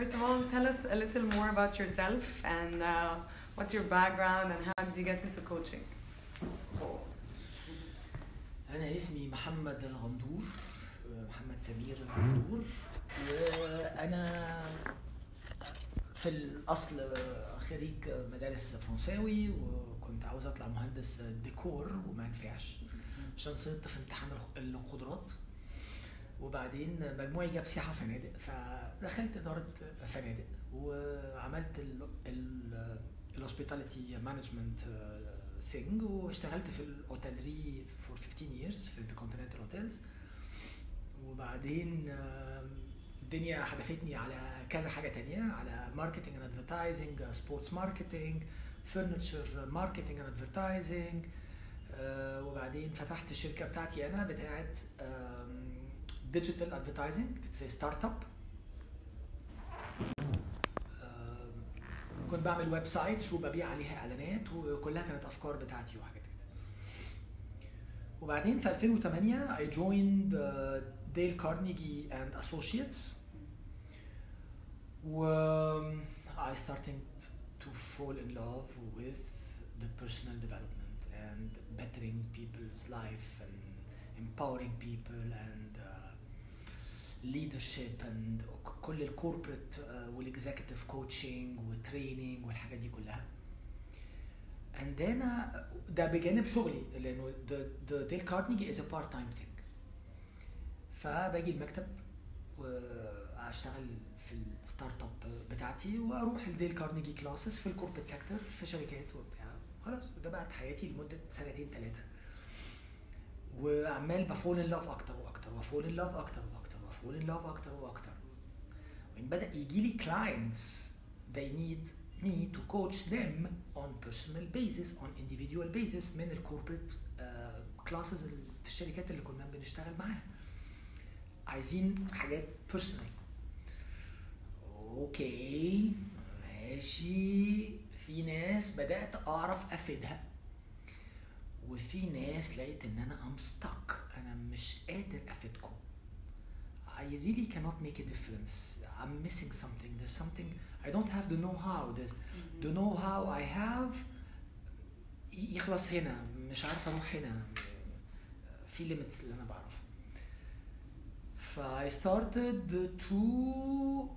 first of all, tell us a little more about yourself and uh, what's your background and how did you get into coaching? أنا اسمي محمد الغندور محمد سمير الغندور. وأنا في الأصل خريج مدارس فرنساوي وكنت عاوز أطلع مهندس ديكور وما نفعش عشان سقطت في امتحان القدرات. وبعدين مجموعي جاب سياحة فنادق فدخلت إدارة فنادق وعملت ال hospitality management thing واشتغلت في ال hôtellerie for 15 years في انتركونتيننتال hotels وبعدين الدنيا حدفتني على كذا حاجة تانية على marketing and advertising sports marketing furniture marketing and advertising وبعدين فتحت الشركة بتاعتي أنا بتاعت ديجيتال ادفرتايزنج اتس ستارت اب كنت بعمل ويب سايتس وببيع عليها اعلانات وكلها كانت افكار بتاعتي وحاجات كده وبعدين في 2008 I joined ديل كارنيجي and Associates و I started to fall in love with the personal development and bettering people's life and empowering people and leadership and كل ال corporate وال executive coaching وال training والحاجات دي كلها. Then uh, ده بجانب شغلي لأنه ديل كارنيجي is a part time thing فباجي المكتب وأشتغل في ال startup بتاعتي وأروح لديل كارنيجي classes في ال corporate sector في شركات وبتاع. خلاص ده بقت حياتي لمدة سنتين ثلاثة وعمال ب fall in love أكتر وأكتر و fall in love أكتر وأكتر. و fall in love أكتر وأكتر. وبعدين بدأ يجي لي clients they need me to coach them on personal basis on individual basis من ال corporate classes في الشركات اللي كنا بنشتغل معاها. عايزين حاجات personal. أوكي ماشي. في ناس بدأت أعرف أفيدها. وفي ناس لقيت إن أنا ام stuck. أنا مش قادر أفيدكم. I really cannot make a difference. I'm missing something. There's something I don't have the know-how. There's the know-how I have يخلص هنا مش عارف أروح هنا في limits اللي أنا بعرفه. ف I started to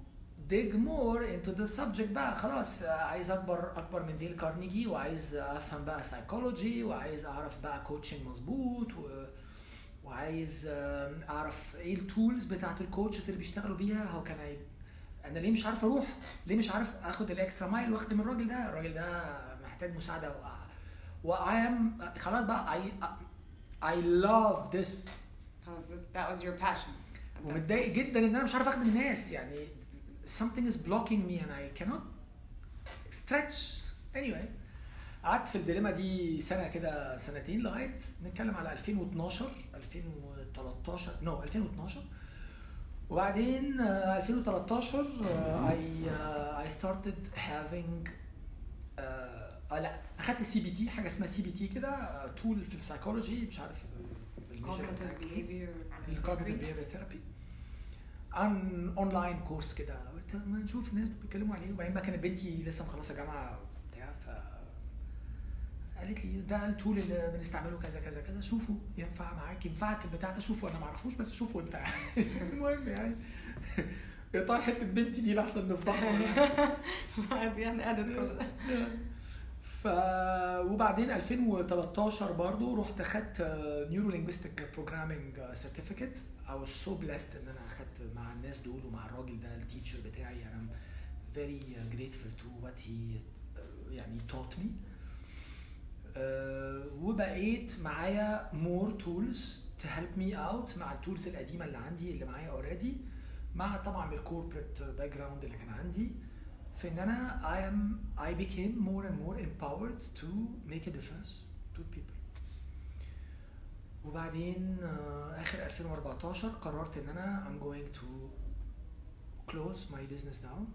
dig more into the subject بقى خلاص عايز اكبر اكبر من ديل كارنيجي وعايز افهم بقى سايكولوجي وعايز اعرف بقى coaching مظبوط و... وعايز أعرف إيه ال tools بتاعت ال coaches اللي بيشتغلوا بيها؟ هو كان أي... أنا ليه مش عارف أروح؟ ليه مش عارف آخد ال extra mile وأخدم الراجل ده؟ الراجل ده محتاج مساعدة و و I am خلاص بقى I I love this. That was your passion. ومتضايق جدا إن أنا مش عارف أخدم الناس. يعني something is blocking me and I cannot stretch. Anyway. قعدت في الديليما دي سنة كده سنتين لغاية نتكلم على 2012 2013 نو no, 2012 وبعدين uh, 2013 uh, I uh, I started having uh, لا أخدت CBT حاجة اسمها CBT كده tool في ال psychology مش عارف. ال cognitive behavior therapy عن online course كده. قلت ما نشوف الناس بيتكلموا عليه وبعدين بقى كانت بنتي لسه مخلصة جامعة قالت لي ده ال tool اللي بنستعمله كذا كذا كذا شوفوا ينفع معاك ينفعك البتاع ده شوفه أنا ما أعرفوش بس شوفه أنت. المهم يعني ترى حتة بنتي دي لحسن نفضحها. يعني قعدت كل. ف وبعدين 2013 برضو رحت أخدت neuro linguistic programming certificate I was so blessed إن أنا أخدت مع الناس دول ومع الراجل ده ال teacher بتاعي. أنا very grateful to what he يعني taught me. uh, آه، وبقيت معايا more tools to help me out مع ال tools القديمة اللي عندي اللي معايا already مع طبعا ال corporate background اللي كان عندي في إن أنا I am I became more and more empowered to make a difference to people وبعدين آه، آخر 2014 قررت إن أنا am going to close my business down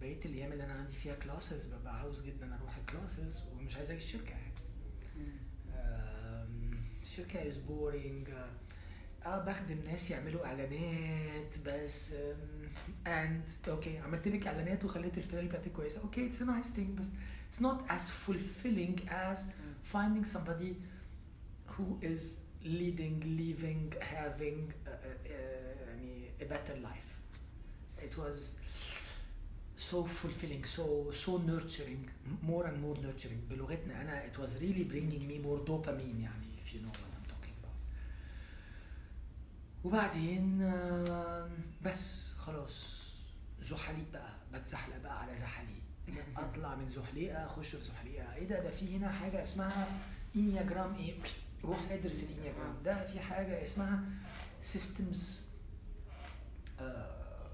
بقيت الأيام اللي أنا عندي فيها classes ببقى عاوز جدا أروح ال classes ومش عايز أجي الشركة يعني. الشركة boring. uh, آه بخدم ناس يعملوا إعلانات بس and okay عملت لك إعلانات وخليت الفيلم بتاعتك كويسة. okay it's nice thing بس it's not as fulfilling as finding somebody who is leading living having uh, uh, يعني a better life. It was so fulfilling so so nurturing more and more nurturing. بلغتنا أنا it was really bringing me more dopamine يعني if you know what I'm talking about. وبعدين آه، بس خلاص زحليق بقى بتزحلق بقى على زحليق. أطلع من زحليقة أخش في زحليقة. إيه ده؟ ده في هنا حاجة اسمها enneagram إيه روح ادرس ال enneagram. ده في حاجة اسمها systems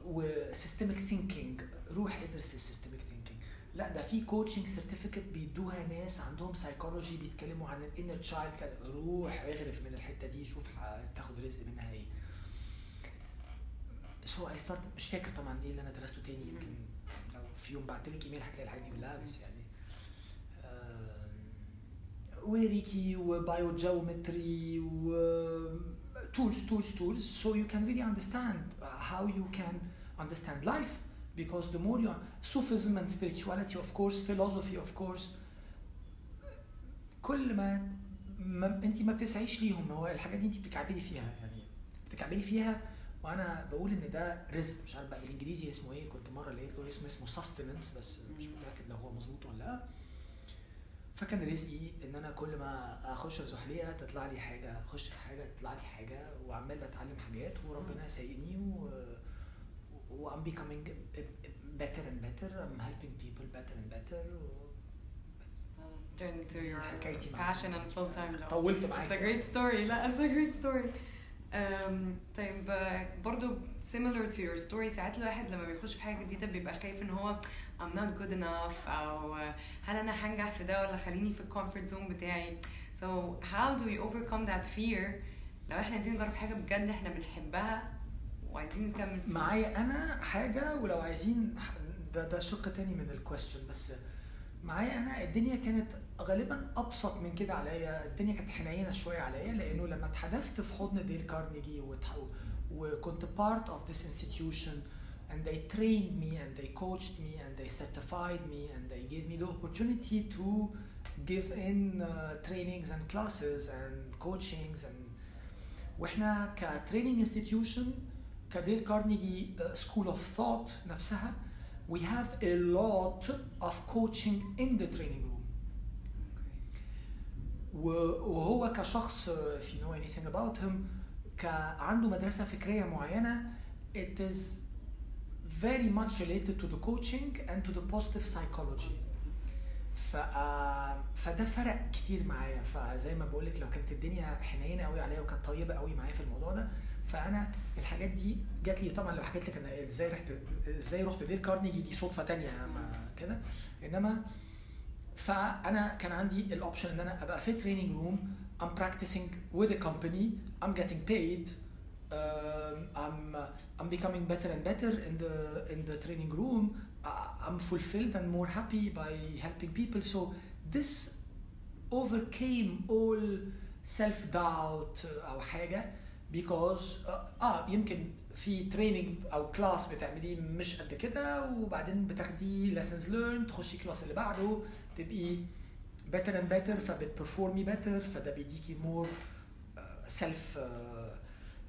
و systemic thinking روح ادرس ال systemic thinking لا ده في coaching certificate بيدوها ناس عندهم سايكولوجي بيتكلموا عن ال inner child كذا. روح اغرف من الحتة دي شوف هتاخد رزق منها إيه. so I start مش فاكر طبعا إيه اللي أنا درسته تاني يمكن لو في يوم بعت لك ايميل هتلاقي الحاجات دي كلها بس يعني وريكي و bio geometry و tools tools tools. So you can really understand how you can understand life. Because the more you Sufism and spirituality of course philosophy of course كل ما, ما انت ما بتسعيش ليهم. هو الحاجات دي انت بتكعبلي فيها يعني بتكعبلي فيها وأنا بقول ان ده رزق. مش عارف بقى بالانجليزي اسمه إيه. كنت مرة لقيت له اسم اسمه sustenance بس مش متأكد لو هو مظبوط ولا لأ. فكان رزقي إن أنا كل ما أخش زحليقة تطلع لي حاجة أخش في حاجة تطلع لي حاجة وعمال بتعلم حاجات وربنا سايقني و و I'm becoming better and better I'm helping people better and better و... turn into your passion and full time job طولت It's a معاك great story لا it's a great story um, طيب آه، برضو similar to your story ساعات الواحد لما بيخش في حاجة جديدة بيبقى خايف ان هو I'm not good enough أو آه، هل أنا هنجح في ده ولا خليني في الكومفورت زون بتاعي so how do we overcome that fear لو إحنا عايزين نجرب حاجة بجد إحنا بنحبها وعايزين نكمل معايا أنا حاجة ولو عايزين ده ده شق تاني من الكويستشن بس معايا أنا الدنيا كانت غالبا أبسط من كده عليا. الدنيا كانت حنينة شوية عليا لأنه لما اتحدفت في حضن ديل كارنيجي وكنت part of this institution and they trained me and they coached me and they certified me and they gave me the opportunity to give in uh, trainings and classes and coachings and وإحنا كتريننج انستتيوشن كديل كارنيجي سكول اوف ثوت نفسها. We have a lot of coaching in the training room. و- وهو كشخص uh, if you know anything about him عنده مدرسة فكرية معينة. It is very much related to the coaching and to the positive psychology. ف آه، فده فرق كتير معايا. فزي ما بقول لك لو كانت الدنيا حنينة قوي عليا وكانت طيبة قوي معايا في الموضوع ده فانا الحاجات دي جات لي طبعا لو حكيت لك أنا إزاي رحت إزاي رحت دير كارنيجي دي صدفة تانية كده. إنما فأنا كان عندي ال option إن أنا أبقى في training room I'm practicing with a company I'm getting paid I'm I'm becoming better and better in the in the training room I'm fulfilled and more happy by helping people so this overcome all self doubt أو حاجة. Because آه آه، يمكن في training أو class بتعمليه مش قد كده وبعدين بتاخدي lessons learned تخشي ال class اللي بعده تبقي better and better فبت perform ي better فده بيديكي more uh, self uh,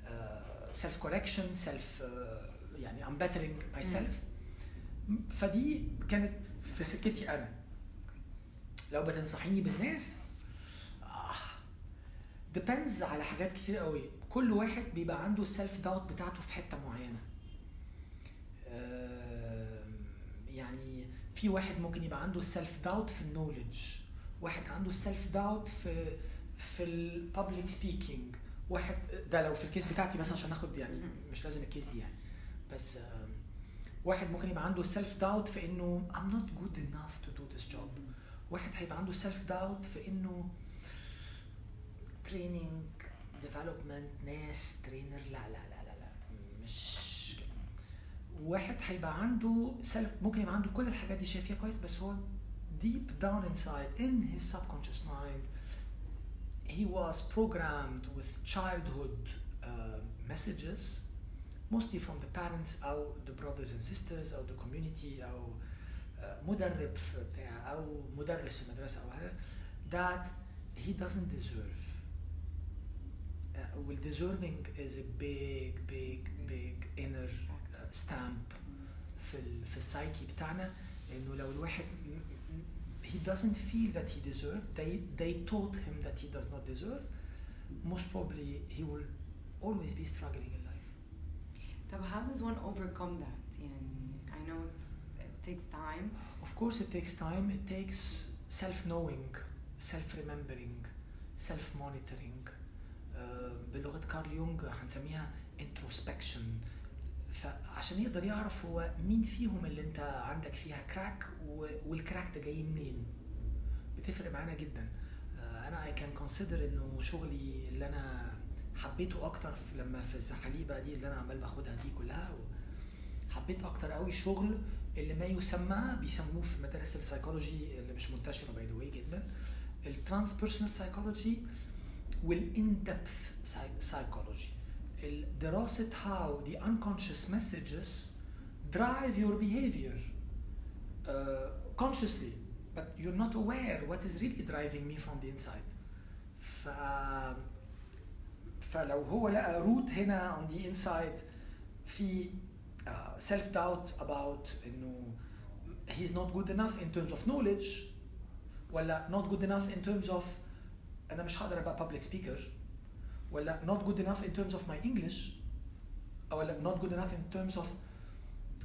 uh, self correction self uh, يعني I'm bettering myself. فدي كانت في سكتي أنا. لو بتنصحيني بالناس آه depends على حاجات كتير قوي. كل واحد بيبقى عنده ال self doubt بتاعته في حتة معينة. يعني في واحد ممكن يبقى عنده ال self doubt في ال knowledge واحد عنده ال self doubt في في ال public speaking واحد ده لو في ال case بتاعتي بس عشان اخد يعني مش لازم ال case دي يعني. بس واحد ممكن يبقى عنده self doubt في إنه I'm not good enough to do this job. واحد هيبقى عنده self doubt في إنه تريننج ديفلوبمنت ناس ترينر لا لا لا لا لا مش كده واحد هيبقى عنده سيلف ممكن يبقى عنده كل الحاجات دي شايف فيها كويس بس هو deep down inside in his subconscious mind he was programmed with childhood uh, messages mostly from the parents او the brothers and sisters او the community او uh, مدرب في بتاع او مدرس في مدرسه او هذا that he doesn't deserve uh, well deserving is a big big big inner uh, stamp في ال في السايكي بتاعنا انه لو الواحد he doesn't feel that he deserved they they taught him that he does not deserve most probably he will always be struggling in life طب how does one overcome that يعني I know it's, it takes time Of course, it takes time. It takes self-knowing, self-remembering, self-monitoring. Uh, بلغة كارل يونغ هنسميها introspection. فعشان يقدر يعرف هو مين فيهم اللي انت عندك فيها كراك والكراك ده جاي منين. بتفرق معانا جدا. Uh, أنا I can consider إنه شغلي اللي أنا حبيته أكتر في لما في الزحاليبه دي اللي أنا عمال باخدها دي كلها حبيت أكتر قوي شغل اللي ما يسمى بيسموه في مدارس السايكولوجي اللي مش منتشرة by the جدا الترانس بيرسونال سايكولوجي والان دبث سايكولوجي دراسه how the unconscious messages drive your behavior uh, consciously but you're not aware what is really driving me from the inside ف فلو هو لقى روت هنا on the inside في uh, self doubt about انه he's not good enough in terms of knowledge ولا not good enough in terms of انا مش هقدر ابقى public speaker ولا not good enough in terms of my English ولا not good enough in terms of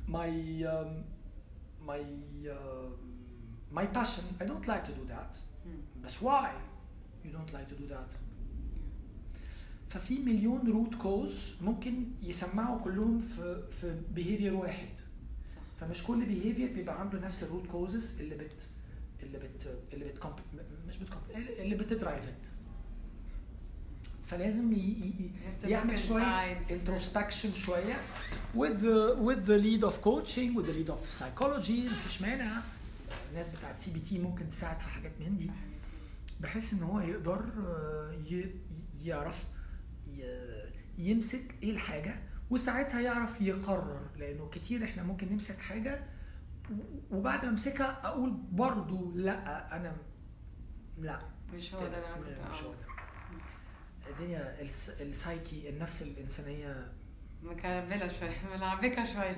my um, my um, my passion I don't like to do that Hmm. بس why you don't like to do that ففي مليون روت كوز ممكن يسمعوا كلهم في في بيهيفير واحد صح فمش كل بيهيفير بيبقى عنده نفس الروت كوزز اللي بت اللي بت اللي بت مش بت اللي بت drive ت فلازم ي... ي... He has to يعمل شوية introspection شوية with the with the lead of coaching with the lead of psychology مفيش مانع. الناس بتاعت CBT ممكن تساعد في حاجات من دي. بحيث إن هو يقدر ي- يعرف ي- يمسك إيه الحاجة وساعتها يعرف يقرر. لأنه كتير إحنا ممكن نمسك حاجة وبعد ما امسكها أقول برضو لا أنا لا. مش هو ده اللي أنا كنت مش هو ده. الدنيا الس- السايكي النفس الإنسانية. مكربلة شوية ملعبكة شوية.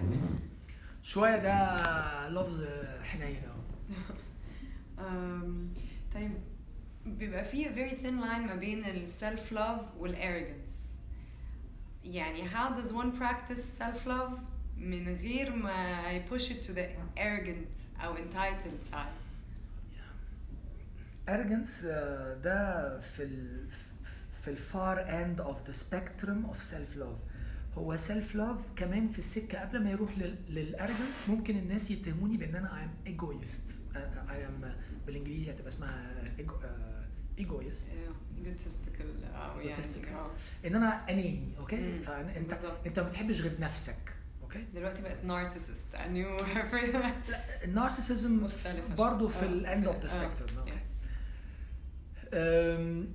شوية ده لفظ حنين أهو. طيب بيبقى في very thin line ما بين ال self love وال arrogance. يعني how does one practice self love من غير ما ي push it to the arrogant أو entitled side. Arrogance آه، ده في ال في ال far end of the spectrum of self love هو self love كمان في السكة قبل ما يروح لل arrogance ممكن الناس يتهموني بأن أنا I'm egoist I am بالإنجليزي هتبقى اسمها egoist يعني Egotistical. آه. إن أنا أناني okay مم، فانت. أنت ما بتحبش غير نفسك. okay. دلوقتي بقت narcissist. A new لا ال narcissism مختلفة. برضه في ال end of the spectrum um,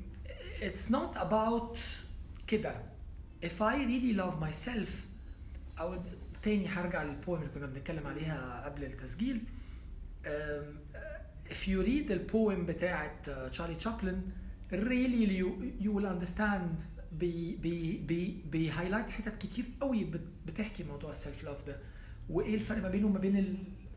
it's not about كده. If I really love myself أو تاني هرجع لل poem اللي كنا بنتكلم عليها قبل التسجيل. Um, if you read ال poem بتاعت تشارلي تشابلن really you, you will understand بي بي بي بي highlight حتت كتير قوي بت- بتحكي موضوع ال self love ده. وإيه الفرق ما بينه وما بين ال...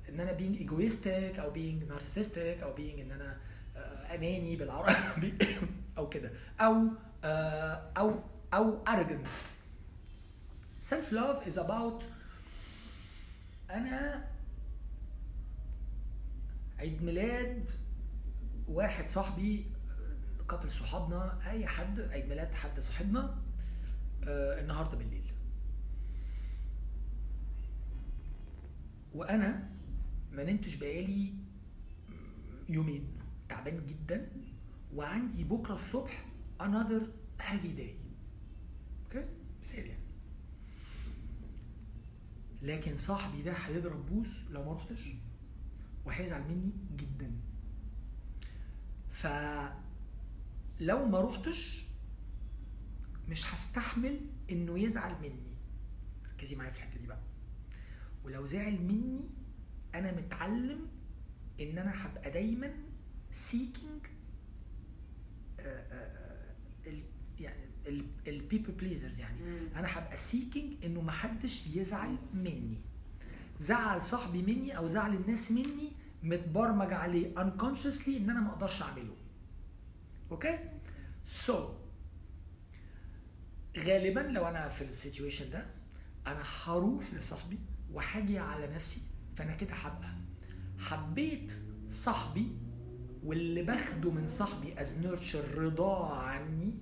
إن أنا being egoistic أو being narcissistic أو being إن أنا آه، أناني بالعربي أو كده. أو آه، أو أو arrogant. self love is about أنا عيد ميلاد واحد صاحبي couple صحابنا أي حد عيد ميلاد حد صاحبنا آه، النهارده بالليل. وأنا ما نمتش بقالي يومين تعبان جدا وعندي بكرة الصبح another heavy day. okay؟ مثال يعني. لكن صاحبي ده هيضرب بوس لو ما رحتش وهيزعل مني جدا. فلو ما رحتش مش هستحمل إنه يزعل مني. ركزي معايا في الحتة دي بقى. ولو زعل مني أنا متعلم إن أنا هبقى دايما seeking يعني ال people pleasers يعني. مم. أنا هبقى seeking إنه محدش يزعل مني. زعل صاحبي مني أو زعل الناس مني متبرمج عليه unconsciously إن أنا ما أقدرش أعمله. okay so غالبا لو أنا في ال situation ده أنا هروح لصاحبي وهاجي على نفسي فأنا كده هبقى حبيت صاحبي واللي باخده من صاحبي is nurture رضاه عني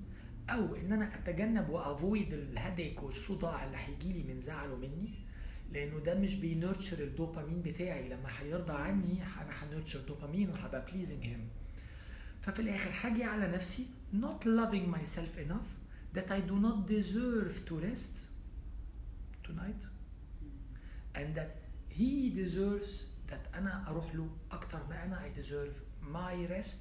أو إن أنا أتجنب و avoid ال headache والصداع اللي هيجي لي من زعله مني لأنه ده مش بي nurture الدوبامين بتاعي. لما هيرضى عني أنا ه nurture دوبامين وهبقى pleasing him ففي الاخر هاجي على نفسي not loving myself enough that I do not deserve to rest tonight and that he deserves that انا اروح له اكتر ما انا I deserve my rest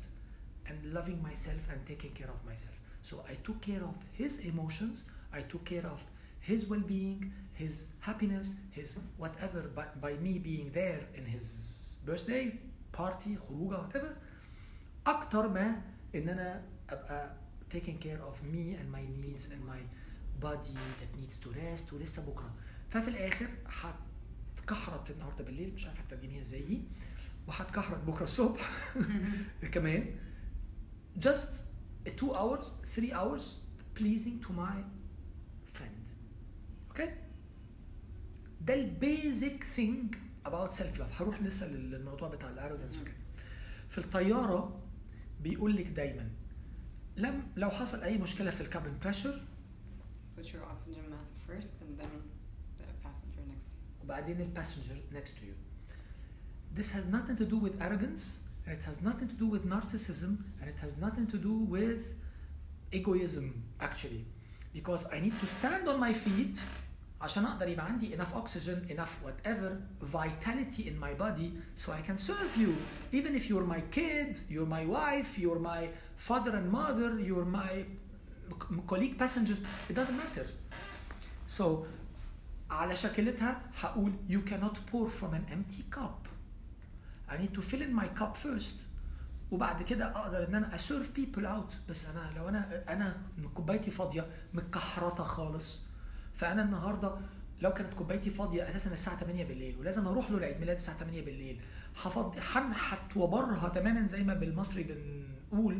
and loving myself and taking care of myself so I took care of his emotions I took care of his well-being his happiness his whatever by, by me being there in his birthday party خروجه whatever أكتر ما إن أنا أبقى taking care of me and my needs and my body that needs to rest ولسه بكرة. ففي الآخر هتكحرت النهارده بالليل مش عارف هترجميها إزاي دي وهتكحرت بكرة الصبح كمان. Just two hours three hours pleasing to my friend. Okay ده ال basic thing about self love هروح لسه للموضوع بتاع ال rudeness وكده. في الطيارة بيقول لك دايما لم لو حصل اي مشكله في ال cabin pressure Put your oxygen mask first and then the passenger next to you. وبعدين ال passenger next to you. This has nothing to do with arrogance and it has nothing to do with narcissism and it has nothing to do with egoism actually because I need to stand on my feet عشان أقدر يبقى عندي enough oxygen enough whatever vitality in my body so I can serve you even if you're my kid you're my wife you're my father and mother you're my colleague passengers it doesn't matter so على شاكلتها هقول you cannot pour from an empty cup I need to fill in my cup first وبعد كده أقدر ان أنا ا serve people out بس أنا لو أنا أنا كوبايتي فاضيه متكحرته خالص فأنا النهارده لو كانت كوبايتي فاضية أساسا الساعة 8 بالليل ولازم أروح له لعيد ميلاد الساعة 8 بالليل هفضي هنحت وبرها تماما زي ما بالمصري بنقول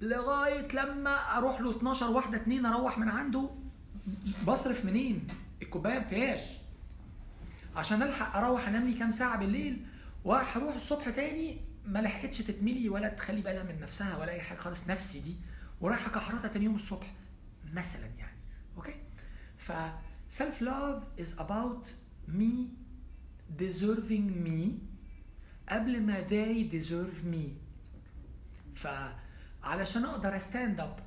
لغاية لما أروح له 12 واحدة اتنين أروح من عنده بصرف منين؟ الكوباية ما فيهاش. عشان ألحق أروح أنام لي كام ساعة بالليل وهروح الصبح تاني ما لحقتش تتملي ولا تخلي بالها من نفسها ولا أي حاجة خالص نفسي دي ورايحة كحرتها تاني يوم الصبح مثلا يعني. أوكي؟ ف self love is about me deserving me قبل ما they deserve me. فعلشان أقدر stand up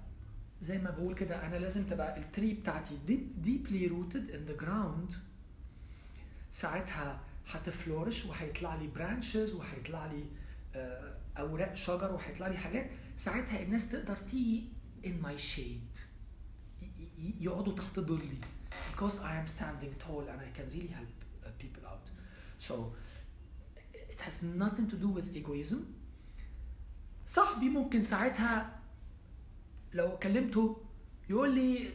زي ما بقول كده أنا لازم تبقى ال tree بتاعتي deeply rooted in the ground. ساعتها هت flourish وهيطلع لي branches وهيطلع لي آه، أوراق شجر وهيطلع لي حاجات. ساعتها الناس تقدر تيجي in my shade. يقعدوا تحت ظلي because I am standing tall and I can really help uh, people out. So it has nothing to do with egoism. صاحبي ممكن ساعتها لو كلمته يقول لي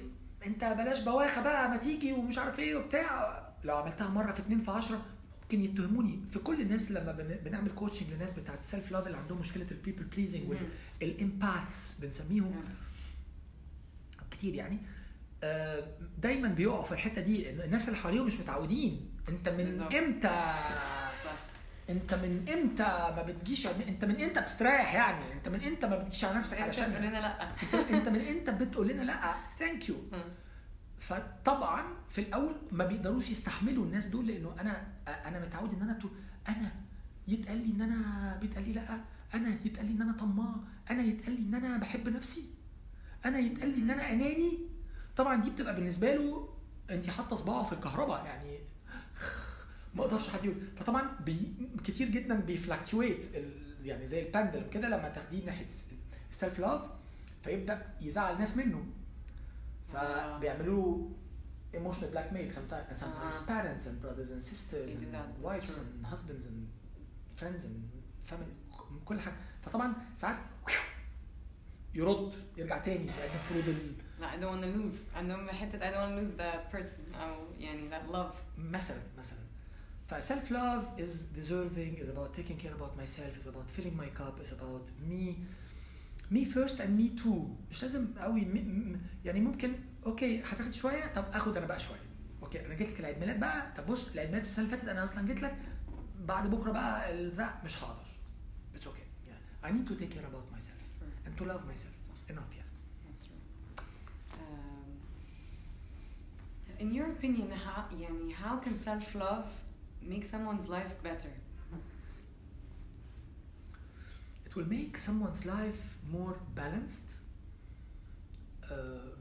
أنت بلاش بواخة بقى ما تيجي ومش عارف إيه وبتاع. لو عملتها مرة في اتنين في عشرة ممكن يتهموني. في كل الناس لما بن- بنعمل coaching للناس بتاعت self love اللي عندهم مشكلة ال people pleasing. وال empaths بنسميهم. كتير يعني. آه، دايما بيقعوا في الحتة دي. الناس اللي حواليهم مش متعودين. انت من بالظبط. إمتى؟ انت من إمتى ما بتجيش انت من إمتى بتستريح يعني؟ انت من إمتى ما بتجيش على نفسك انت علشان بتقول لنا لأ. انت انت من إمتى بتقول لنا لأ؟ thank you فطبعا في الأول ما بيقدروش يستحملوا الناس دول لأنه أنا أنا متعود إن أنا تو أنا يتقال لي إن أنا بيتقال لي لأ أنا يتقال لي إن أنا طماع أنا يتقال لي إن أنا بحب نفسي أنا يتقال لي إن أنا أناني. طبعا دي بتبقى بالنسبة له أنت حاطة صباعه في الكهرباء يعني ما أقدرش حد يقول فطبعا بي كتير جدا بي fluctuate يعني زي ال pendulum كده لما تاخديه ناحية ال self love فيبدأ يزعل ناس منه فبيعملوا emotional blackmail sometimes and sometimes Uh-huh. parents and brothers and sisters do and wives true. and husbands and friends and family كل حاجة فطبعا ساعات يرد يرجع تاني يعني المفروض ال- لا I don't want to lose عندهم حتة I don't want to lose that person أو يعني that love مثلا مثلا ف self love is deserving is about taking care about myself is about filling my cup is about me me first and me too مش لازم قوي يعني ممكن okay هتاخد شوية طب اخد أنا بقى شوية okay أنا جيت لك العيد ميلاد بقى طب بص العيد ميلاد السنة اللي فاتت أنا أصلا جيت لك بعد بكره بقى ده مش هقدر it's okay yeah. I need to take care about myself and to love myself enough in your opinion how يعني how can self love make someone's life better it will make someone's life more balanced uh,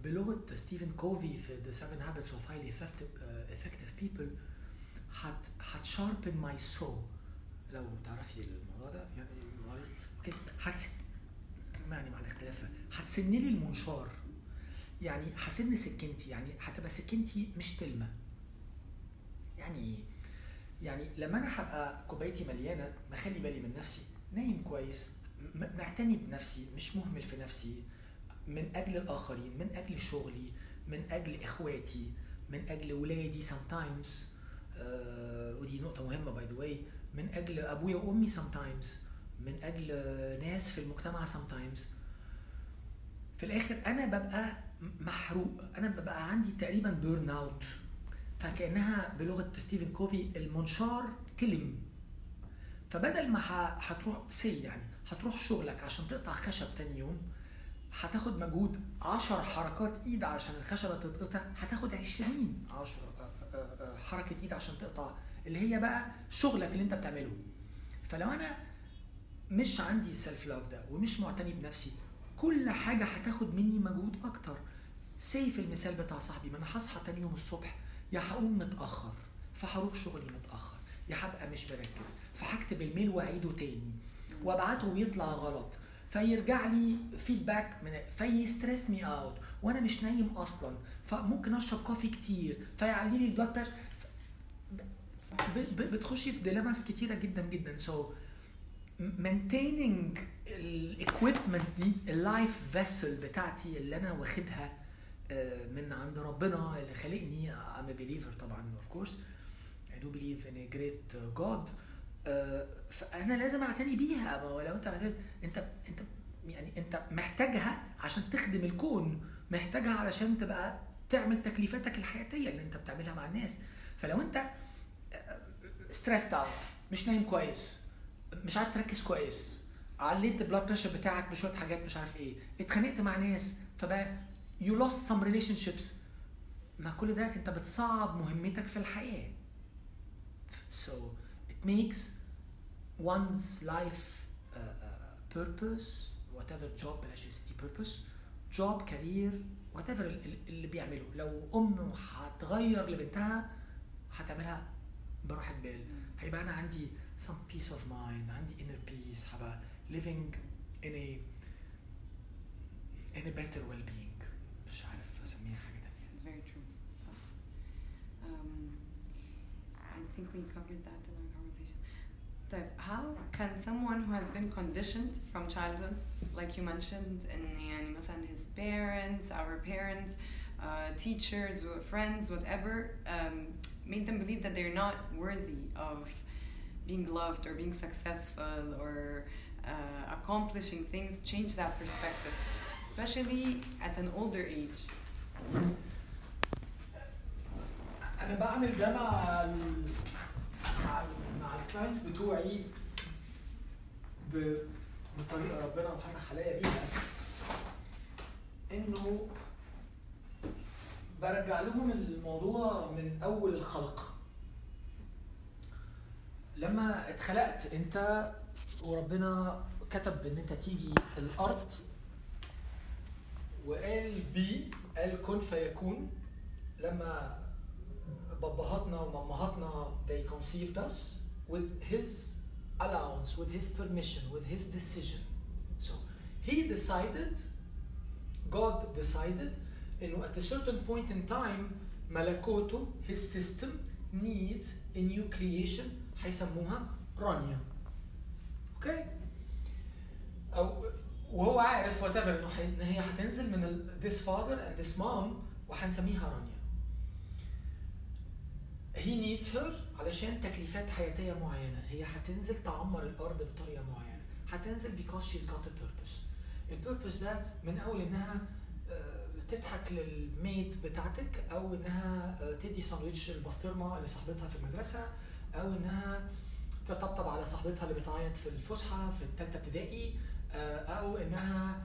بلغة ستيفن كوفي في The Seven Habits of Highly Effective, uh, effective People هت هتشاربن ماي سو لو تعرفي الموضوع ده يعني اوكي هتس يعني مع الاختلاف هتسن لي المنشار يعني هسن سكينتي يعني هتبقى سكينتي مش تلمة يعني إيه؟ يعني لما أنا هبقى كوبايتي مليانة مخلي بالي من نفسي نايم كويس معتني بنفسي مش مهمل في نفسي من أجل الآخرين من أجل شغلي من أجل إخواتي من أجل ولادي sometimes آه ودي نقطة مهمة by the من أجل أبويا وأمي sometimes من أجل ناس في المجتمع sometimes في الآخر أنا ببقى محروق. أنا ببقى عندي تقريبا burn out فكأنها بلغة ستيفن كوفي المنشار تلم. فبدل ما هتروح سي يعني هتروح شغلك عشان تقطع خشب تاني يوم هتاخد مجهود 10 حركات إيد عشان الخشبة تتقطع هتاخد 20 10 حركة إيد عشان تقطع اللي هي بقى شغلك اللي أنت بتعمله. فلو أنا مش عندي ال self love ده ومش معتني بنفسي كل حاجة هتاخد مني مجهود أكتر. See في المثال بتاع صاحبي ما أنا هصحى تاني يوم الصبح يا هقوم متأخر فهروح شغلي متأخر يا هبقى مش مركز فهكتب ال mail وأعيده تاني وأبعته ويطلع غلط فيرجع لي feedback من ف stress me out وأنا مش نايم أصلا فممكن أشرب coffee كتير فيعلي لي ال blood pressure بتخشي في dilemmas كتيرة جدا جدا so maintaining ال equipment دي ال life vessel بتاعتي اللي أنا واخدها من عند ربنا اللي خلقني. I'm a believer طبعا of course. I do believe in a great God. آه، فأنا لازم أعتني بيها. ما هو لو معتني أنت أنت يعني أنت محتاجها عشان تخدم الكون. محتاجها علشان تبقى تعمل تكليفاتك الحياتية اللي أنت بتعملها مع الناس. فلو أنت stressed out مش نايم كويس مش عارف تركز كويس عليت ال blood pressure بتاعك بشوية حاجات مش عارف إيه اتخانقت مع ناس فبقى you lost some relationships مع كل ده انت بتصعب مهمتك في الحياه so it makes one's life uh, uh, purpose whatever job بلاش دي purpose job career whatever ال- ال- اللي بيعمله لو ام هتغير لبنتها هتعملها براحه بال هيبقى انا عندي some peace of mind عندي inner peace هبقى living in a in a better well-being مش Um, I think we covered that in our conversation. طيب, how can someone who has been conditioned from childhood, like you mentioned, in يعني مثلا his parents, our parents, uh, teachers, or friends, whatever, um, made them believe that they're not worthy of being loved or being successful or uh, accomplishing things, change that perspective, especially at an older age. أنا بعمل ده مع ال... مع ال... مع الكلاينتس بتوعي. بطريقة ربنا فتح عليا بيها إنه برجع لهم الموضوع من أول الخلق لما اتخلقت أنت وربنا كتب ان أنت تيجي الأرض وقال بي قال كن فيكون لما باباهاتنا ومامهاتنا they conceived us with his allowance with his permission with his decision so he decided God decided انه at a certain point in time ملكوته his system needs a new creation هيسموها رانيا اوكي او وهو عارف وات ايفر انه حي- ان هي هتنزل من ال- this father and this mom وهنسميها رانيا He needs her علشان تكليفات حياتية معينة. هي هتنزل تعمر الأرض بطريقة معينة. هتنزل because she's got a purpose. البيربس ده من أول إنها آه، تضحك للميت بتاعتك أو إنها آه، تدي ساندوتش البسطرمه لصاحبتها في المدرسة أو إنها تطبطب على صاحبتها اللي بتعيط في الفسحة في الثالثه ابتدائي آه، أو إنها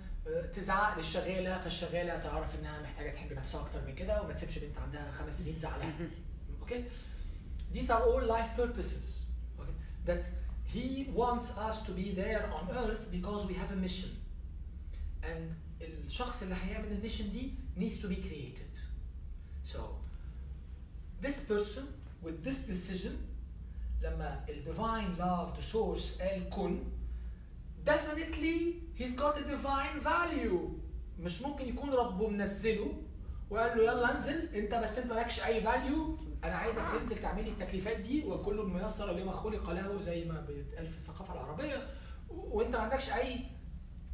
تزعق للشغالة فالشغالة تعرف إنها محتاجة تحب نفسها أكتر من كده وما تسيبش بنت عندها خمس سنين تزعلها okay these are all life purposes okay that he wants us to be there on earth because we have a mission and الشخص اللي هيعمل الميشن دي needs to be created so this person with this decision لما ال divine love the source قال كن definitely he's got a divine value مش ممكن يكون ربه منزله وقال له يلا انزل انت بس انت مالكش اي فاليو أنا عايزك تنزل تعمل لي التكليفات دي وكل ميسر لما خلق له زي ما بيتقال في الثقافة العربية. وأنت ما عندكش أي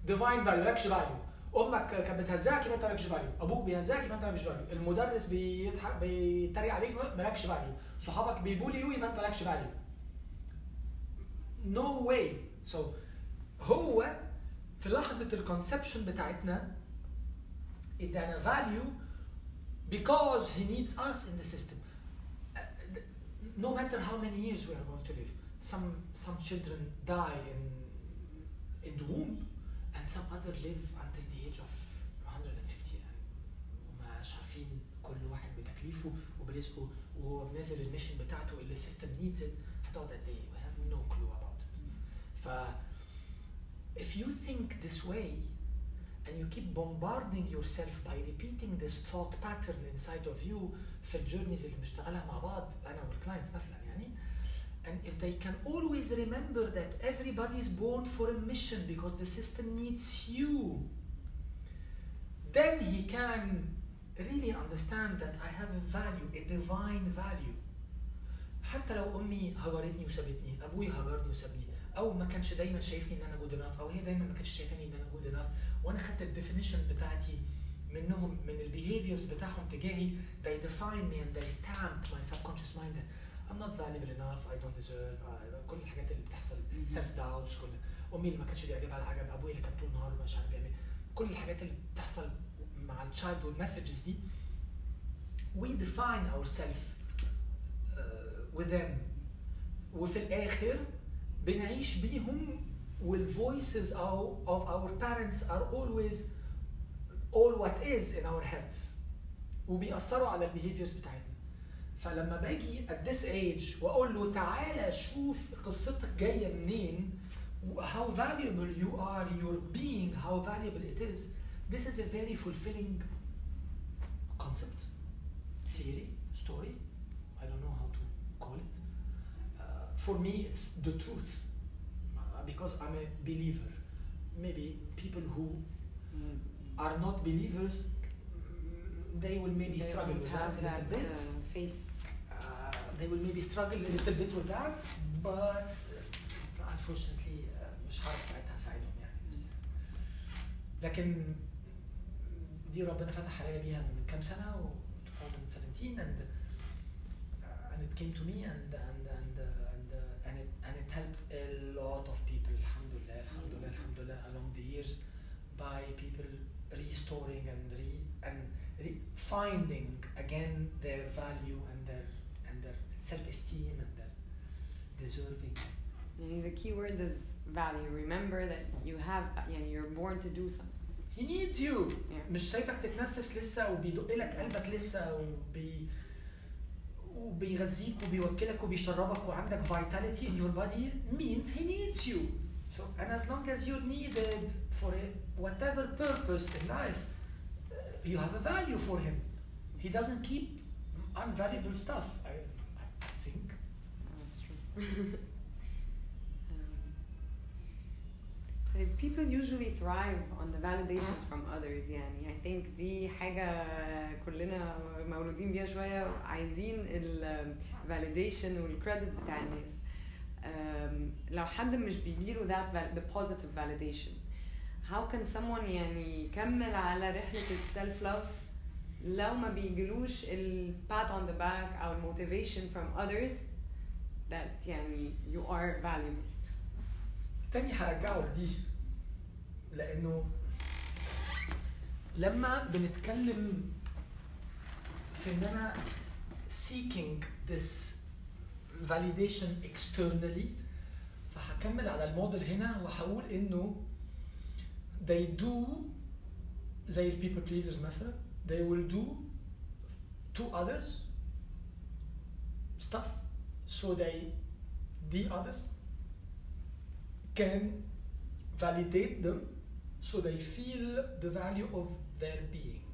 divine value مالكش value أمك كانت بتهزقك يبقى أنت مالكش value أبوك بيهزقك يبقى أنت مالكش value المدرس بيضحك بيتريق عليك مالكش value صحابك بي bully يبقى أنت مالكش value no way so هو في لحظة ال conception بتاعتنا إدانا value because he needs us in the system. no matter how many years we are going to live some some children die in in the womb and some other live until the age of 150 and ومش عارفين كل واحد بتكليفه وبرزقه وهو نازل الميشن بتاعته اللي السيستم needs it هتقعد قد ايه؟ we have no clue about it. ف if you think this way and you keep bombarding yourself by repeating this thought pattern inside of you في الجورنيز اللي بنشتغلها مع بعض انا والكلاينتس مثلا يعني and if they can always remember that everybody is born for a mission because the system needs you then he can really understand that I have a value a divine value حتى لو امي هجرتني وسابتني ابوي هجرني وسابني او ما كانش دايما شايفني ان انا جود انف او هي دايما ما كانتش شايفاني ان انا جود انف وأنا خدت ال definition بتاعتي منهم من ال behaviors بتاعهم تجاهي they define me and they stamped my subconscious mind that I'm not valuable enough I don't deserve I, كل الحاجات اللي بتحصل self doubts كل أمي اللي ما كانش بيعجبها العجب أبويا اللي كان طول النهار مش عارف بيعمل كل الحاجات اللي بتحصل مع التشايلد والمسجز دي we define ourselves uh, with them. وفي الآخر بنعيش بيهم والvoices of, of our parents are always all what is in our heads وبيأثروا على البيهيفيرز بتاعتنا فلما باجي at this age واقول له تعالى شوف قصتك جايه منين how valuable you are your being how valuable it is this is a very fulfilling concept theory story I don't know how to call it uh, for me it's the truth uh, because I'm a believer maybe people who are not believers mm, they will maybe They struggle don't with that have a little that, bit uh, faith. uh, they will maybe struggle a little bit with that but uh, unfortunately uh, مش هعرف ساعتها اساعدهم يعني بس لكن دي ربنا فتح عليا بيها من كام سنه و 2017 and uh, and it came to me and and and uh, and uh, and it and it helped a lot of by people restoring and re and re finding again their value and their and their self-esteem and their deserving يعني the key word is value. Remember that you have, يعني you're born to do something. he needs you Yeah. مش سايبك تتنفس لسه وبيدق لك قلبك لسه وبي وبيغذيك وبيوكلك وبيشربك وعندك vitality in your body means he needs you so and as long as you're needed for a, whatever purpose in life uh, you have a value for him he doesn't keep unvaluable stuff I, I think That's true. Um, طيب people usually thrive on the validations from others يعني I think دي حاجة كلنا مولودين بيها شوية عايزين ال validation وال credit بتاع الناس um, لو حد مش بيجيله val- the positive validation how can someone يعني يكمل على رحلة ال self love لو ما بيجيلوش ال pat on the back أو ال motivation from others that يعني you are valuable تاني هرجعه لدي لأنه لما بنتكلم في ان أنا seeking this validation externally فهكمل على الموديل هنا وهقول انه they do زي ال people pleasers مثلا they will do to others stuff so they the others can validate them so they feel the value of their being.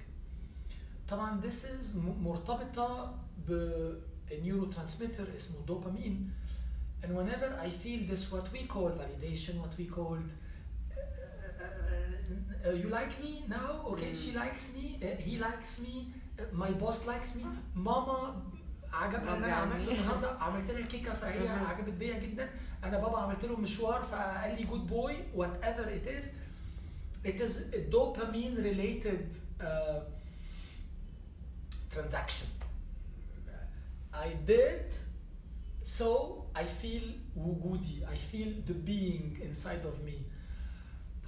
طبعا this is مرتبطة ب neurotransmitter اسمه dopamine and whenever I feel this what we call validation what we call uh, uh, uh, you like me now okay she likes me uh, he likes me uh, my boss likes me ماما عجبها ان انا عملت النهارده عملت لها كيكه فهي مهم. عجبت بيا جدا انا بابا عملت له مشوار فقال لي جود بوي وات ايفر ات از it is a dopamine related uh, transaction I did so I feel وجودي I feel the being inside of me.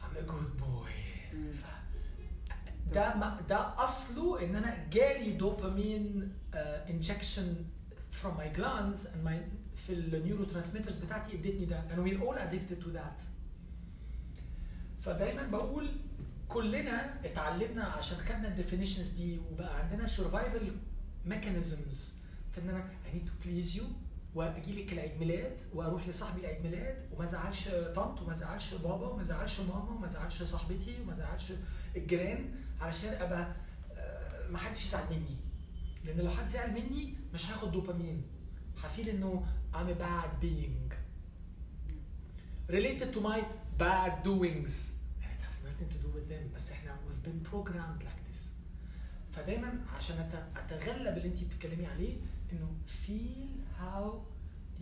I'm a good boy. ده ما ده اصله ان أنا جالي dopamine injection from my glands and my في ال neurotransmitters بتاعتي ادتني ده. And we're all addicted to that. فدايما بقول كلنا اتعلمنا عشان خدنا ال definitions دي وبقى عندنا survival mechanisms. في ان أنا I need to please you وأجي لك العيد ميلاد وأروح لصاحبي العيد ميلاد وما ازعلش طنط وما ازعلش بابا وما ازعلش ماما وما ازعلش صاحبتي وما ازعلش الجيران علشان أبقى آه، ما حدش يزعل مني. لأن لو حد زعل مني مش هاخد دوبامين. هفيل إنه I'm a bad being. Related to my bad doings. And it has nothing to do with them. بس إحنا we've been programmed like this. فدايما عشان أتغلب اللي انت بتتكلمي عليه انه feel how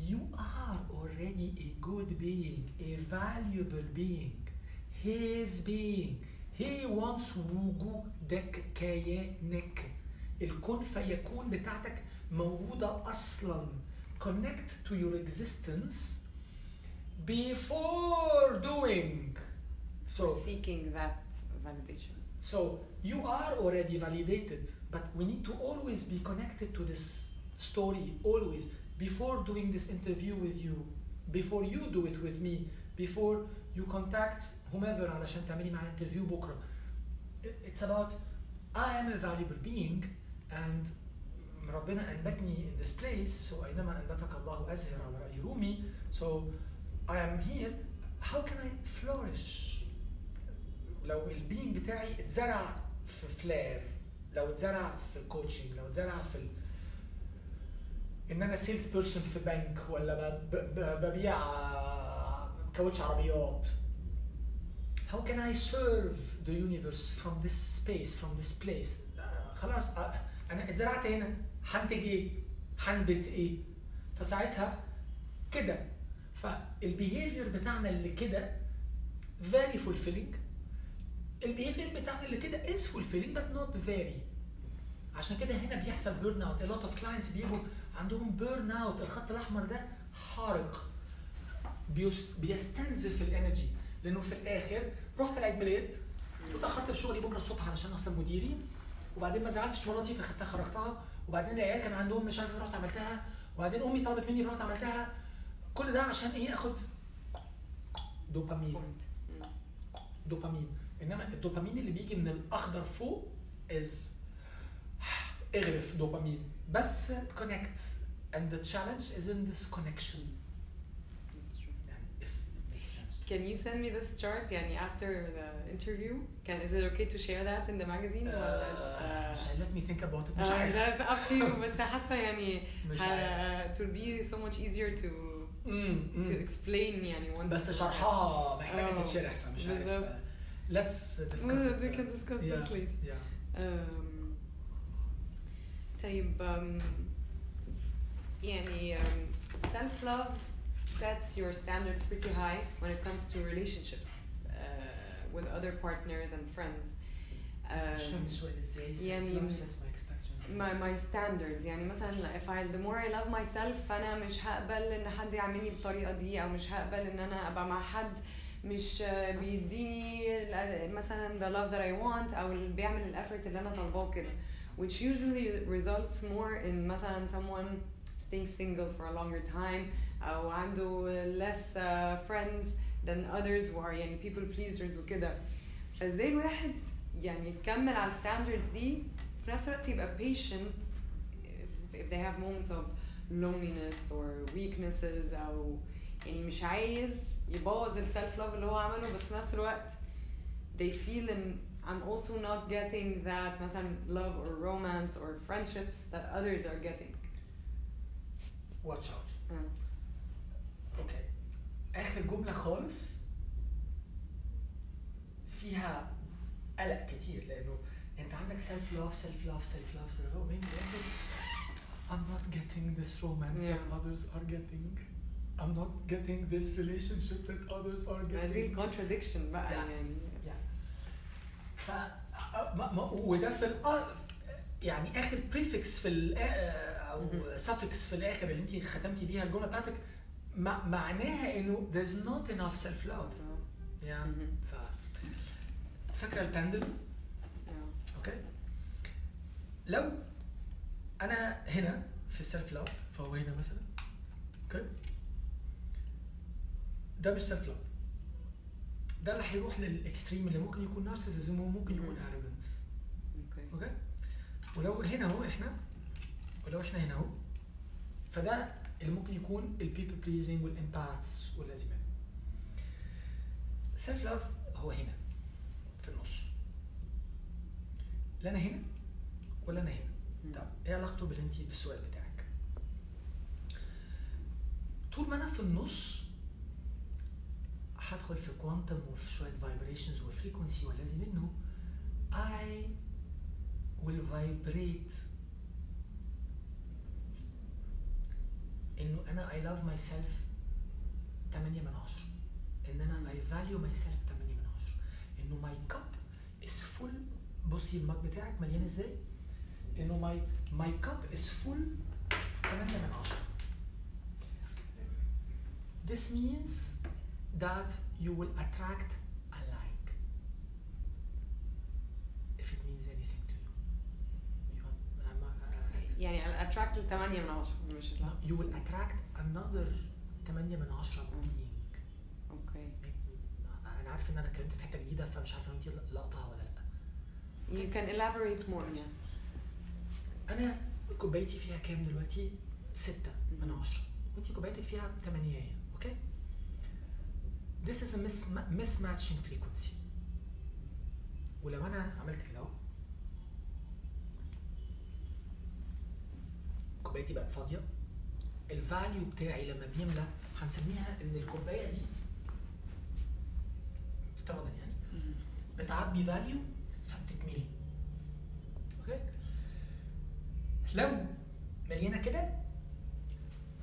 you are already a good being a valuable being his being he wants وجودك كيانك الكون فيكون بتاعتك موجودة أصلا connect to your existence before doing so seeking that validation so you are already validated, but we need to always be connected to this story, always. Before doing this interview with you, before you do it with me, before you contact whomever علشان تعملي معاه interview بكرة. It's about I am a valuable being and ربنا أنبتني in this place so أينما أنبتك الله أزهر على رأي رومي so I am here how can I flourish لو البينج بتاعي اتزرع في فلير لو اتزرع في كوتشنج لو اتزرع في ال... إن أنا sales person في بنك ولا. ببيع آه، كاوتش عربيات. How can I serve the universe from this space from this place? خلاص آه، أنا اتزرعت هنا. هنتج إيه؟ هنبت إيه؟ فساعتها كده. فال behavior بتاعنا اللي كده very fulfilling. ال behavior بتاعنا اللي كده is fulfilling but not very. عشان كده هنا بيحصل burn out a lot of clients بيجوا عندهم burn out الخط الأحمر ده حارق. بيس- بيستنزف ال energy لأنه في الآخر رحت العيد ميلاد وتأخرت في شغلي بكرة الصبح علشان اصل مديري. وبعدين ما زعلتش مراتي فخدتها خرجتها. وبعدين العيال كان عندهم مش عارف إيه، رحت عملتها. وبعدين أمي طلبت مني فرحت عملتها. كل ده عشان إيه؟ آخد دوبامين. دوبامين. إنما الدوبامين اللي بيجي من الأخضر فوق از اغرف دوبامين بس connect and the challenge is in this connection That's true. يعني if it makes sense Can you send me this chart يعني after the interview? Can is it okay to share that in the magazine? ولا uh, it's, مش let me think about it uh, مش uh, عارف that's up to you بس حاسة يعني مش uh, عارف it will be so much easier to to explain يعني once بس شرحها محتاجه آه، تتشرح فمش عارف بالظبط. let's discuss Well, it. we can discuss Yeah, this later. yeah. Um, طيب um, يعني um, self love sets your standards pretty high when it comes to relationships uh, with other partners and friends. مش فاهم Um, السؤال ازاي يعني- self love sets my expectations my my standards يعني مثلا if I the more I love myself فانا مش هقبل ان حد يعاملني بالطريقه دي او مش هقبل ان انا ابقى مع حد مش آه، بيديني ال- مثلا the love that I want او اللي بيعمل الافورت اللي انا طالباه كده which usually results more in مثلا someone staying single for a longer time او عنده less uh, friends than others who are يعني people pleasers وكده فازاي الواحد يعني يكمل على الستاندردز دي في نفس الوقت يبقى patient if, if they have moments of loneliness or weaknesses او يعني مش عايز يبوظ السلف love اللي هو عمله بس في نفس الوقت they feel in I'm also not getting that مثلا love or romance or friendships that others are getting. watch out آه. اوكي اخر جمله خالص فيها قلق كتير لانه انت عندك سيلف لاف سيلف لاف سيلف لاف سيلف لاف وبعدين في الاخر I'm not getting this romance that Yeah. others are getting I'm not getting this relationship that others are ما دي getting الكونتراديكشن بقى Yeah. يعني ف وده في الأ- يعني آخر بريفكس في أو suffix في الآخر اللي انت ختمتي بيها الجملة بتاعتك مع- معناها إنه there's not enough self love يعني. ف فاكرة البندلوم آه. Okay. لو أنا هنا في ال self love فهو هنا مثلا. Okay. ده مش self love ده اللي هيروح لل extreme اللي ممكن يكون narcissism وممكن يكون مم. arrogance okay. Okay? ولو هنا أهو إحنا ولو إحنا هنا أهو فده اللي ممكن يكون ال people pleasing وال empaths منه self love هو هنا في النص. لا أنا هنا ولا أنا هنا. طب إيه علاقته باللي انت بالسؤال بتاعك؟ طول ما أنا في النص هدخل في quantum وفي شوية vibrations و frequency والذي منه I will vibrate. إنه أنا I love myself 8 من 10 إن أنا I value myself 8 من 10 إنه my cup is full. بصي المج بتاعك مليان إزاي؟ إنه my my cup is full 8 من 10 This means that you will attract alike if it means anything to you. You, are- يعني attract ل 8 من 10 مش لا you will attract another 8 من 10 being. أوكي أنا عارف إن أنا اتكلمت في حتة جديدة فمش عارف لو انت لقطها ولا لأ. you can elaborate more yeah أنا كوبايتي فيها كام دلوقتي؟ 6 من مهم. 10 وانت كوبايتك فيها 8 أوكي؟ This is a mis- mismatching frequency. ولو أنا عملت كده أهو. كوبايتي بقت فاضية. ال value بتاعي لما بيملى هنسميها إن الكوباية دي افتراضا يعني. بتعبي value فبتتملي. أوكي؟ لو مليانة كده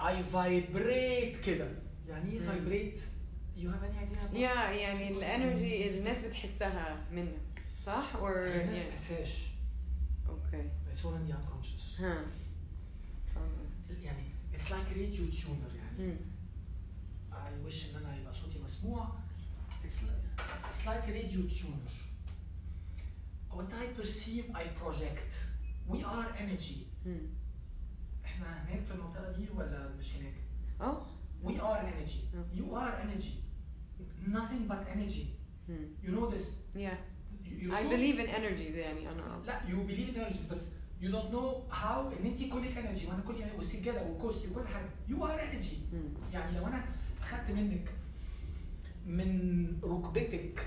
I vibrate كده. يعني إيه. vibrate you have any idea يا يعني ال energy الناس بتحسها منك صح؟ Or الناس ما yeah. تحسهاش أوكي it's already unconscious. ها يعني it's like radio tuner يعني. مم. I wish إن أنا يبقى صوتي مسموع. it's it's like radio tuner what I perceive I project. We are energy. مم. إحنا هناك في المنطقة دي ولا مش هناك؟ آه we are energy. Okay. you are energy. Nothing but energy. مم. you know this? Yeah. You, you I believe in energies يعني أنا لا you believe in energies بس you don't know how ان انت كلك energy وأنا كل يعني والسجادة والكرسي وكل حاجة. You are energy. مم. يعني لو أنا أخدت منك من ركبتك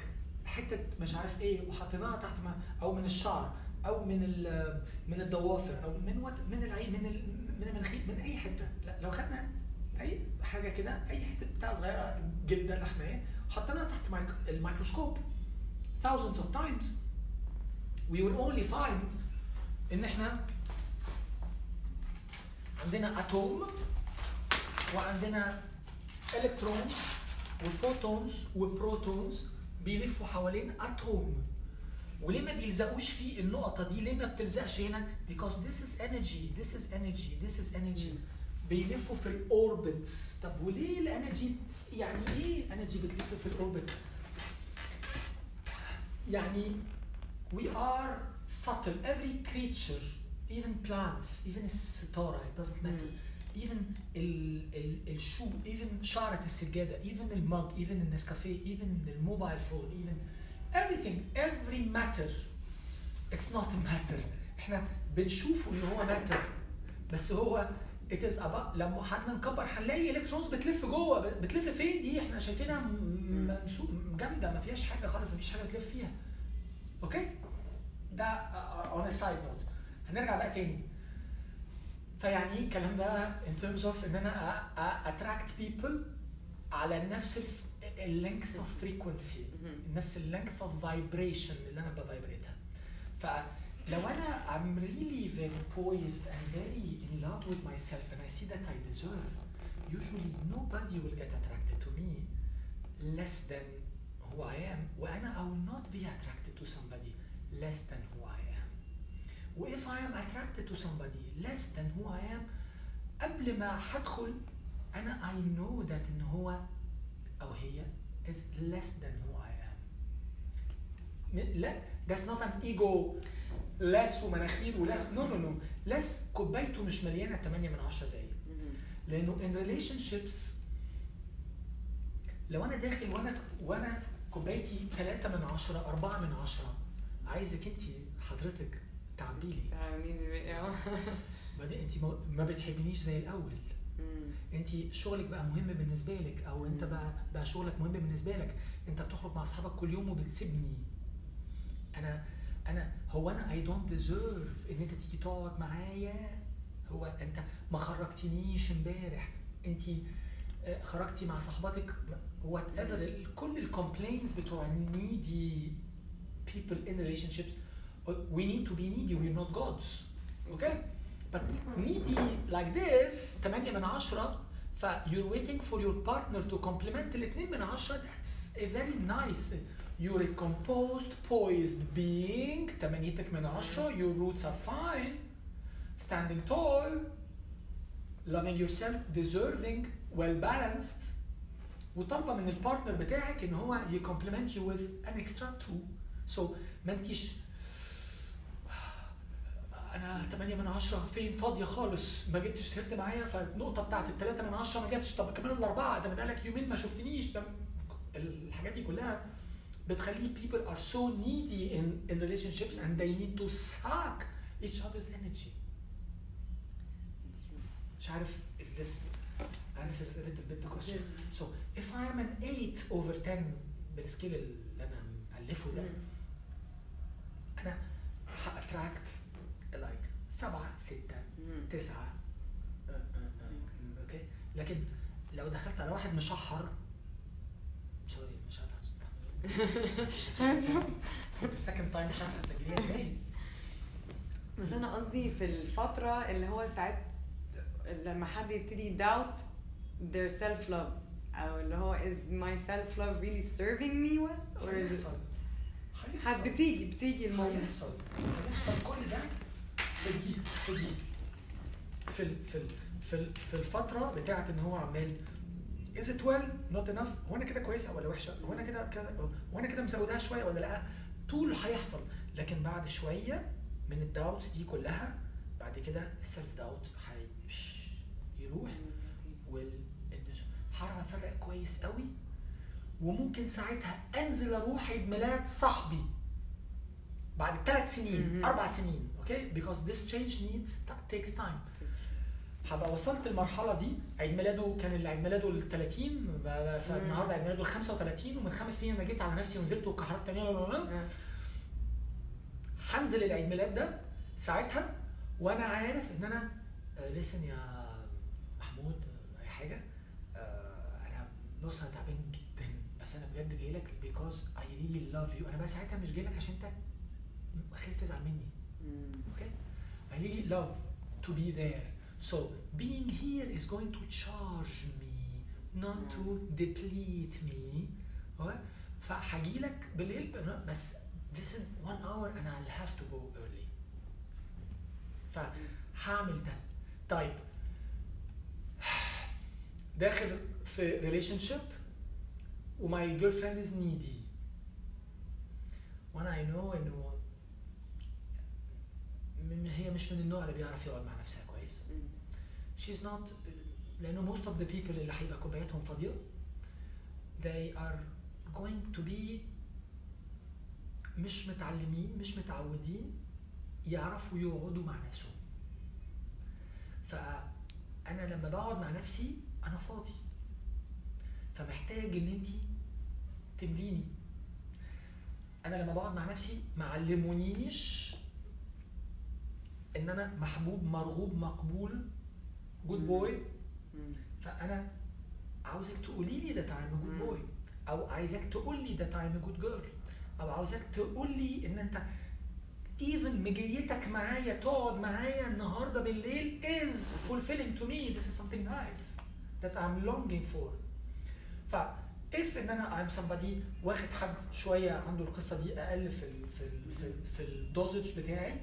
حتة مش عارف إيه وحطيناها تحت ما أو من الشعر أو من ال- من الضوافر أو من وات من العين من ال من المناخير من أي حتة. لا لو خدنا أي حاجة كده أي حتة بتاع صغيرة جدا لحمايه حطيناها تحت الميكروسكوب thousands of times we will only find إن إحنا عندنا atom وعندنا electrons و photons و protons بيلفوا حوالين atom وليه ما بيلزقوش في النقطة دي؟ ليه ما بتلزقش هنا؟ because this is energy, this is energy, this is energy. بيلفوا في ال orbits، طب وليه؟ ال energy يعني إيه energy بتلف في ال orbits؟ يعني we are subtle, every creature, even plants, even الستارة, it doesn't matter. even ال ال الشو even شعرة السجادة even ال mug even النسكافيه even ال mobile phone even everything every matter. It's not a matter. إحنا بنشوفه ان هو matter. بس هو it is about لما حد نكبر هنلاقي electrons بتلف جوه بتلف فين؟ دي إحنا شايفينها جامدة ما فيهاش حاجة خالص ما فيش حاجة بتلف فيها. أوكي ده on a side note. هنرجع بقى تاني. فيعني إيه الكلام ده؟ In terms of إن أنا attract people على نفس ال length of frequency نفس اللينكث اوف فايبريشن اللي أنا بفايبريتها فلو انا I'm really very poised and very in love with myself and I see that I deserve usually nobody will get attracted to me less than who I am وانا I will not be attracted to somebody less than who I am و if I am attracted to somebody less than who I am قبل ما هدخل انا I know that ان هو او هي is less than who I am م- لا that's not an ego less ومناخير ولس no no no. less كوبايته مش مليانة 8 من 10 زي. لأنه in relationships لو أنا داخل وأنا وأنا كوبايتي 3 من 10 4 من 10 عايزك انت حضرتك تعبي لي. بعدين انت ما- ما بتحبنيش زي الأول. انت شغلك بقى مهم بالنسبة لك أو أنت بقى بقى شغلك مهم بالنسبة لك. أنت بتخرج مع أصحابك كل يوم وبتسيبني. أنا أنا هو أنا I don't deserve إن أنت تيجي تقعد معايا؟ هو أنت ما خرجتنيش امبارح. أنت آه، خرجتي مع صاحبتك؟ whatever كل ال complaints بتوع needy people in relationships we need to be needy we not goods أوكي بس needy like this 8 من 10 ف you waiting for your partner to complement الاثنين من 10 that's a very nice nice. You're a composed poised being. 8 من 10 your roots are fine. Standing tall. Loving yourself. Deserving. Well balanced. وطالبه من ال partner بتاعك ان هو ي complement you with an extra two. So ما انتيش أنا 8 من 10 فين فاضيه خالص ما جبتش سهرت معايا فالنقطه بتاعت الثلاثه من 10 ما جبتش طب كمان الاربعه ده أنا بقالك يومين ما شفتنيش ده الحاجات دي كلها بتخلي people are so needy in, in relationships and they need to suck each other's energy مش عارف if this answers a little bit the question so if I am an 8 over 10 بال scale اللي أنا مألفه ده أنا ه attract like سبعة ستة تسعة آه، آه، آه، أوكي لكن لو دخلت على واحد مشحر في ال second time مش عارف هتسجليها إزاي بس أنا قصدي في الفترة اللي هو ساعات لما حد يبتدي doubt their self love أو اللي هو is my self love really serving me well or is it هيحصل. بتيجي بتيجي ال moment هيحصل. هيحصل كل ده. في دي في في ال في ال في ال في الفترة بتاعت إن هو عمال is it well not enough هو أنا كده كويسة ولا وحشة؟ هو أنا كده كده هو أنا كده مزودها شوية ولا لأ؟ طول هيحصل. لكن بعد شوية من ال doubts دي كلها بعد كده ال self doubt يروح وال هعرف أفرق كويس قوي. وممكن ساعتها أنزل أروح عيد ميلاد صاحبي. بعد ثلاث سنين. أربع سنين أوكي؟ Because this change needs takes time. هبقى وصلت المرحلة دي عيد ميلاده كان اللي عيد ميلاده ال 30 ب- ب- فالنهارده عيد ميلاده ال 35 ومن خمس سنين أنا جيت على نفسي ونزلت وكحرت تاني هنزل العيد ميلاد ده ساعتها وأنا عارف إن أنا لسن يا محمود آه، أي حاجة بص أنا تعبان جدا بس أنا بجد جاي لك because I really love you. أنا بقى ساعتها مش جاي لك عشان أنت خايف تزعل مني. okay I really love to be there. So being here is going to charge me not to deplete me? فهجي لك بالليل بس listen one hour and I'll have to go early. فهعمل ده. طيب. داخل في relationship و my girlfriend is needy وأنا I know إنه هي مش من النوع اللي بيعرف يقعد مع نفسها. She's not لأنه most of the people اللي هيبقى كوباياتهم فاضيه they are going to be مش متعلمين مش متعودين يعرفوا يقعدوا مع نفسهم. فانا لما بقعد مع نفسي أنا فاضي. فمحتاج إن انت تمليني. أنا لما بقعد مع نفسي ما علمونيش إن أنا محبوب مرغوب مقبول good boy. فأنا عاوزك تقولي لي that I'm good مم. boy أو عايزك تقول لي that I'm good girl أو عاوزك تقول لي إن أنت even مجيتك معايا تقعد معايا النهارده بالليل is fulfilling to me. This is something nice that I'm longing for. ف if إن أنا I'm somebody واخد حد شوية عنده القصة دي أقل في ال في ال في, ال في ال dosage بتاعي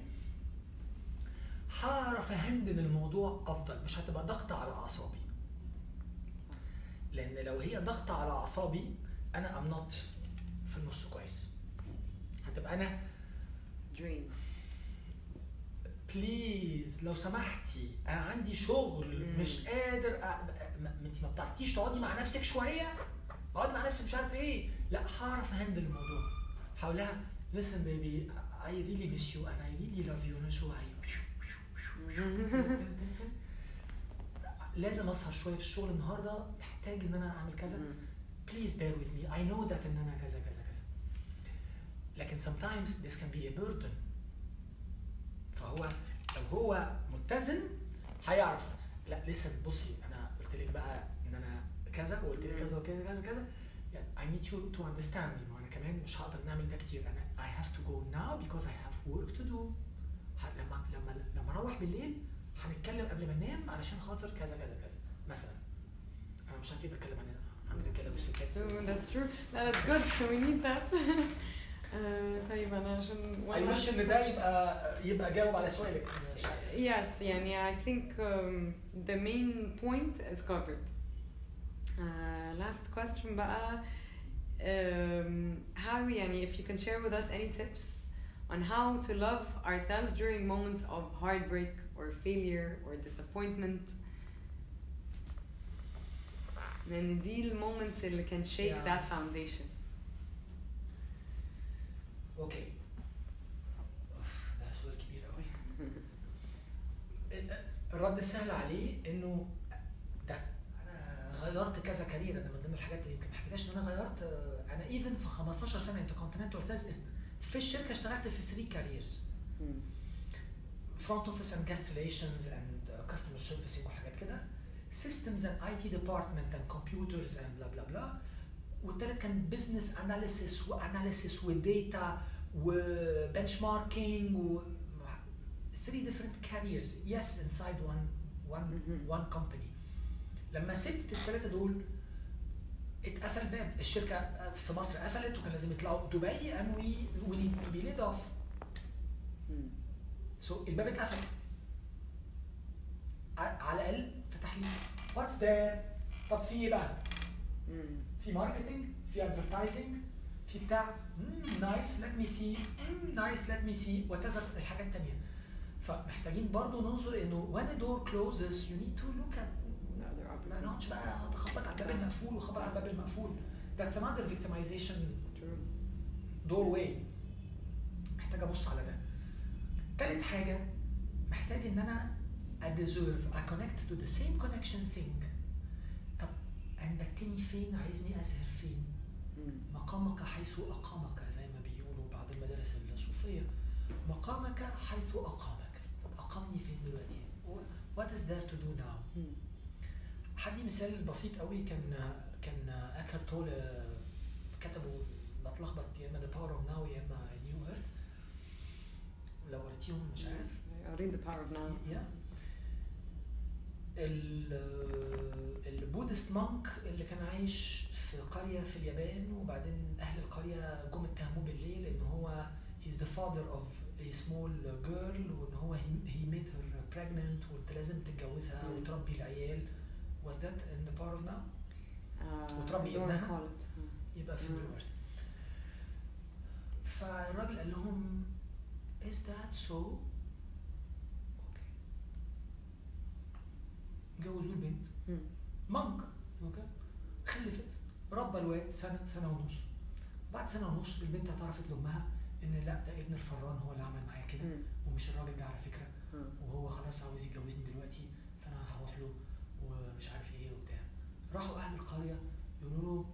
هعرف ا handle الموضوع أفضل مش هتبقى ضغط على أعصابي. لأن لو هي ضغط على أعصابي أنا I'm not في النص كويس. هتبقى أنا drained please لو سمحتي أنا عندي شغل مم. مش قادر أ... انت ما بتعرفيش تقعدي مع نفسك شوية؟ اقعدي مع نفسك مش عارف إيه؟ لا هعرف ا handle الموضوع. هقول لها listen baby I really miss you and I really love you and so I لازم أسهر شوية في الشغل النهارده محتاج إن أنا أعمل كذا. please bear with me. I know that إن أنا كذا كذا كذا. لكن sometimes this can be a burden. فهو لو هو متزن هيعرف. لا لسه بصي أنا قلت لك بقى إن أنا كذا وقلت لك كذا وكذا كذا كذا. I need you to understand me. ما أنا كمان مش هقدر نعمل ده كتير. أنا I have to go now because I have work to do. لما لما لما أروح بالليل هنتكلم قبل ما ننام علشان خاطر كذا كذا كذا مثلا أنا مش عارف إيه بتكلم عن عن الرجاله والستات So that's true. That's good. So we need that. آه، طيب أنا عشان اي وش إن ده يبقى يبقى جاوب على سؤالك مش. Yes, يعني I think um, the main point is covered. Uh, last question بقى um, how يعني if you can share with us any tips on how to love ourselves during moments of heartbreak or failure or disappointment لأن دي المومنتس اللي can shake Yeah. that foundation. أوكي أوف، ده سؤال كبير قوي الرد السهل عليه إنه ده أنا غيرت كذا career أنا من ضمن الحاجات اللي يمكن ما حكيتهاش إن أنا غيرت آه، أنا even في 15 سنة انت كونتيننتال في الشركة اشتغلت في 3 careers front office and guest relations and customer servicing وحاجات كده. systems and IT department and computers and blah blah blah والتالت كان business analysis و analysis و data و benchmarking و 3 different careers yes inside one one one company لما سبت الثلاثه دول اتقفل باب. الشركة في مصر قفلت وكان لازم يطلعوا. دبي and we we need to be laid off. so so, الباب اتقفل. على الأقل فتح لي. what's there طب في إيه بقى؟ في marketing في advertising في بتاع. nice let me see nice let me see whatever الحاجات التانية. فمحتاجين برضو ننظر إنه when a door closes you need to look at ما. نقعدش بقى اقعد اخبط على الباب المقفول واخبط على الباب المقفول. That's another victimization doorway. محتاج أبص على ده. تالت حاجة محتاج إن أنا I deserve I connect to the same connection thing. طب انبتني فين؟ عايزني ازهر فين. مقامك حيث أقامك زي ما بيقولوا بعض المدارس الصوفية. مقامك حيث أقامك. طب أقامني فين دلوقتي؟ What is there to do now? هدي مثال بسيط قوي كان كان Eckhart Tolle كتبوا بتلخبط يا إما The Power of Now يا إما New Earth لو قريتيهم مش عارف. قريت Power of Now. يا ال Buddhist monk اللي كان عايش في قرية في اليابان وبعدين أهل القرية جم اتهموه بالليل إن هو he's the father of a small girl وإن هو he, he made her pregnant وأنت لازم تتجوزها. وتربي العيال. Was that in the power of now؟ آه، وتربي ابنها؟ يبقى في Earth فالراجل قال لهم is that so؟ okay جوزوه البنت مم. monk okay خلفت ربى الواد سنة سنة ونص بعد سنة ونص البنت اعترفت لأمها إن لا ده ابن الفران هو اللي عمل معايا كده. ومش الراجل ده على فكرة. وهو خلاص عاوز يتجوزني دلوقتي ومش عارف إيه وبتاع. راحوا أهل القرية يقولوا له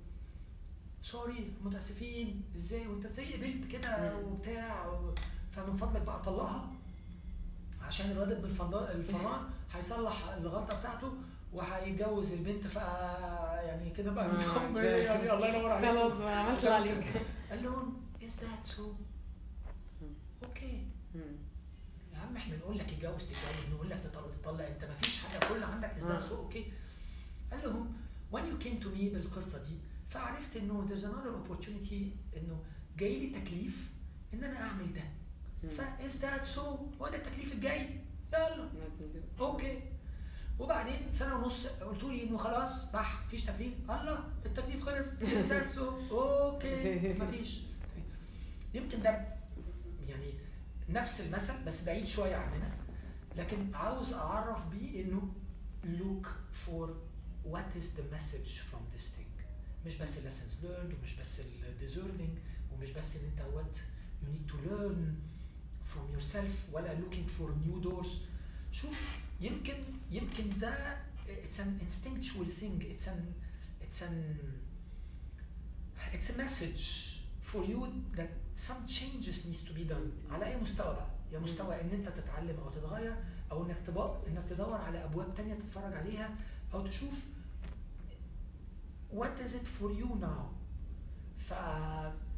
sorry متأسفين إزاي؟ وأنت إزاي قبلت كده. وبتاع. و... فمن فضلك بقى طلقها عشان الواد ابن الفران هيصلح الغلطة بتاعته وهيتجوز البنت. ف يعني كده بقى آه، نظام ده- يعني؟ الله ينور عليك. خلاص عملت اللي عليك. قال لهم is that so okay. يا عم إحنا نقول لك اتجوز تتجوز نقول لك تطلق تطلق. أنت ما فيش حاجة كل عندك is that. so okay قال لهم when you came to me بالقصة دي فعرفت إنه there's another opportunity إنه جاي لي تكليف إن أنا أعمل ده. مم. ف is that so هو ده التكليف الجاي. يلا. okay. وبعدين سنة ونص قلت لي إنه خلاص بح مفيش تكليف. الله التكليف خلص. is that so okay. مفيش. يمكن ده يعني نفس المثل بس بعيد شوية عننا لكن عاوز أعرف بيه إنه look for what is the message from this thing مش بس lessons learned ومش بس deserving ومش بس ان انت what you need to learn from yourself ولا looking for new doors شوف يمكن يمكن ده it's an instinctual thing it's an it's an it's a message for you that some changes needs to be done على اي مستوى بقى يا مستوى ان انت تتعلم أو تتغير أو انك تبقى انك تدور على ابواب تانية تتفرج عليها أو تشوف what is it for you now? ف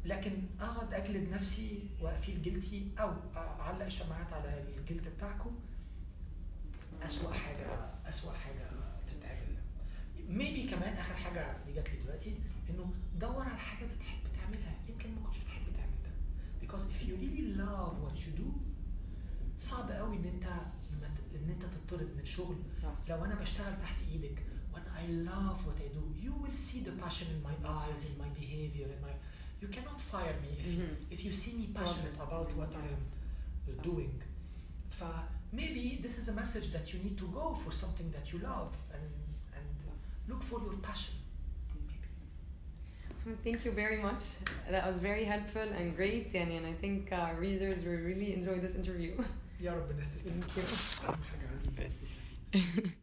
لكن أقعد أجلد نفسي وأفيل جلتي أو أعلق الشماعات على الجلد بتاعكم. أسوأ حاجة أسوأ حاجة تتعمل ميبي كمان آخر حاجة دي جات لي دلوقتي إنه دور على حاجة بتحب تعملها. يمكن ما كنتش بتحب تعمل ده because if you really love what you do صعب قوي إن أنت إن أنت تطرد من صح. لو أنا بشتغل تحت إيدك I love what I do you will see the passion in my eyes in my behavior in my you cannot fire me if you, Mhm. if you see me passionate Progress. about what I am uh, doing ف maybe this is a message that you need to go for something that you love and and look for your passion maybe Thank you very much. That was very helpful and great, يعني, and I think uh, readers will really enjoy this interview. يا رب الناس تستفيد Thank you.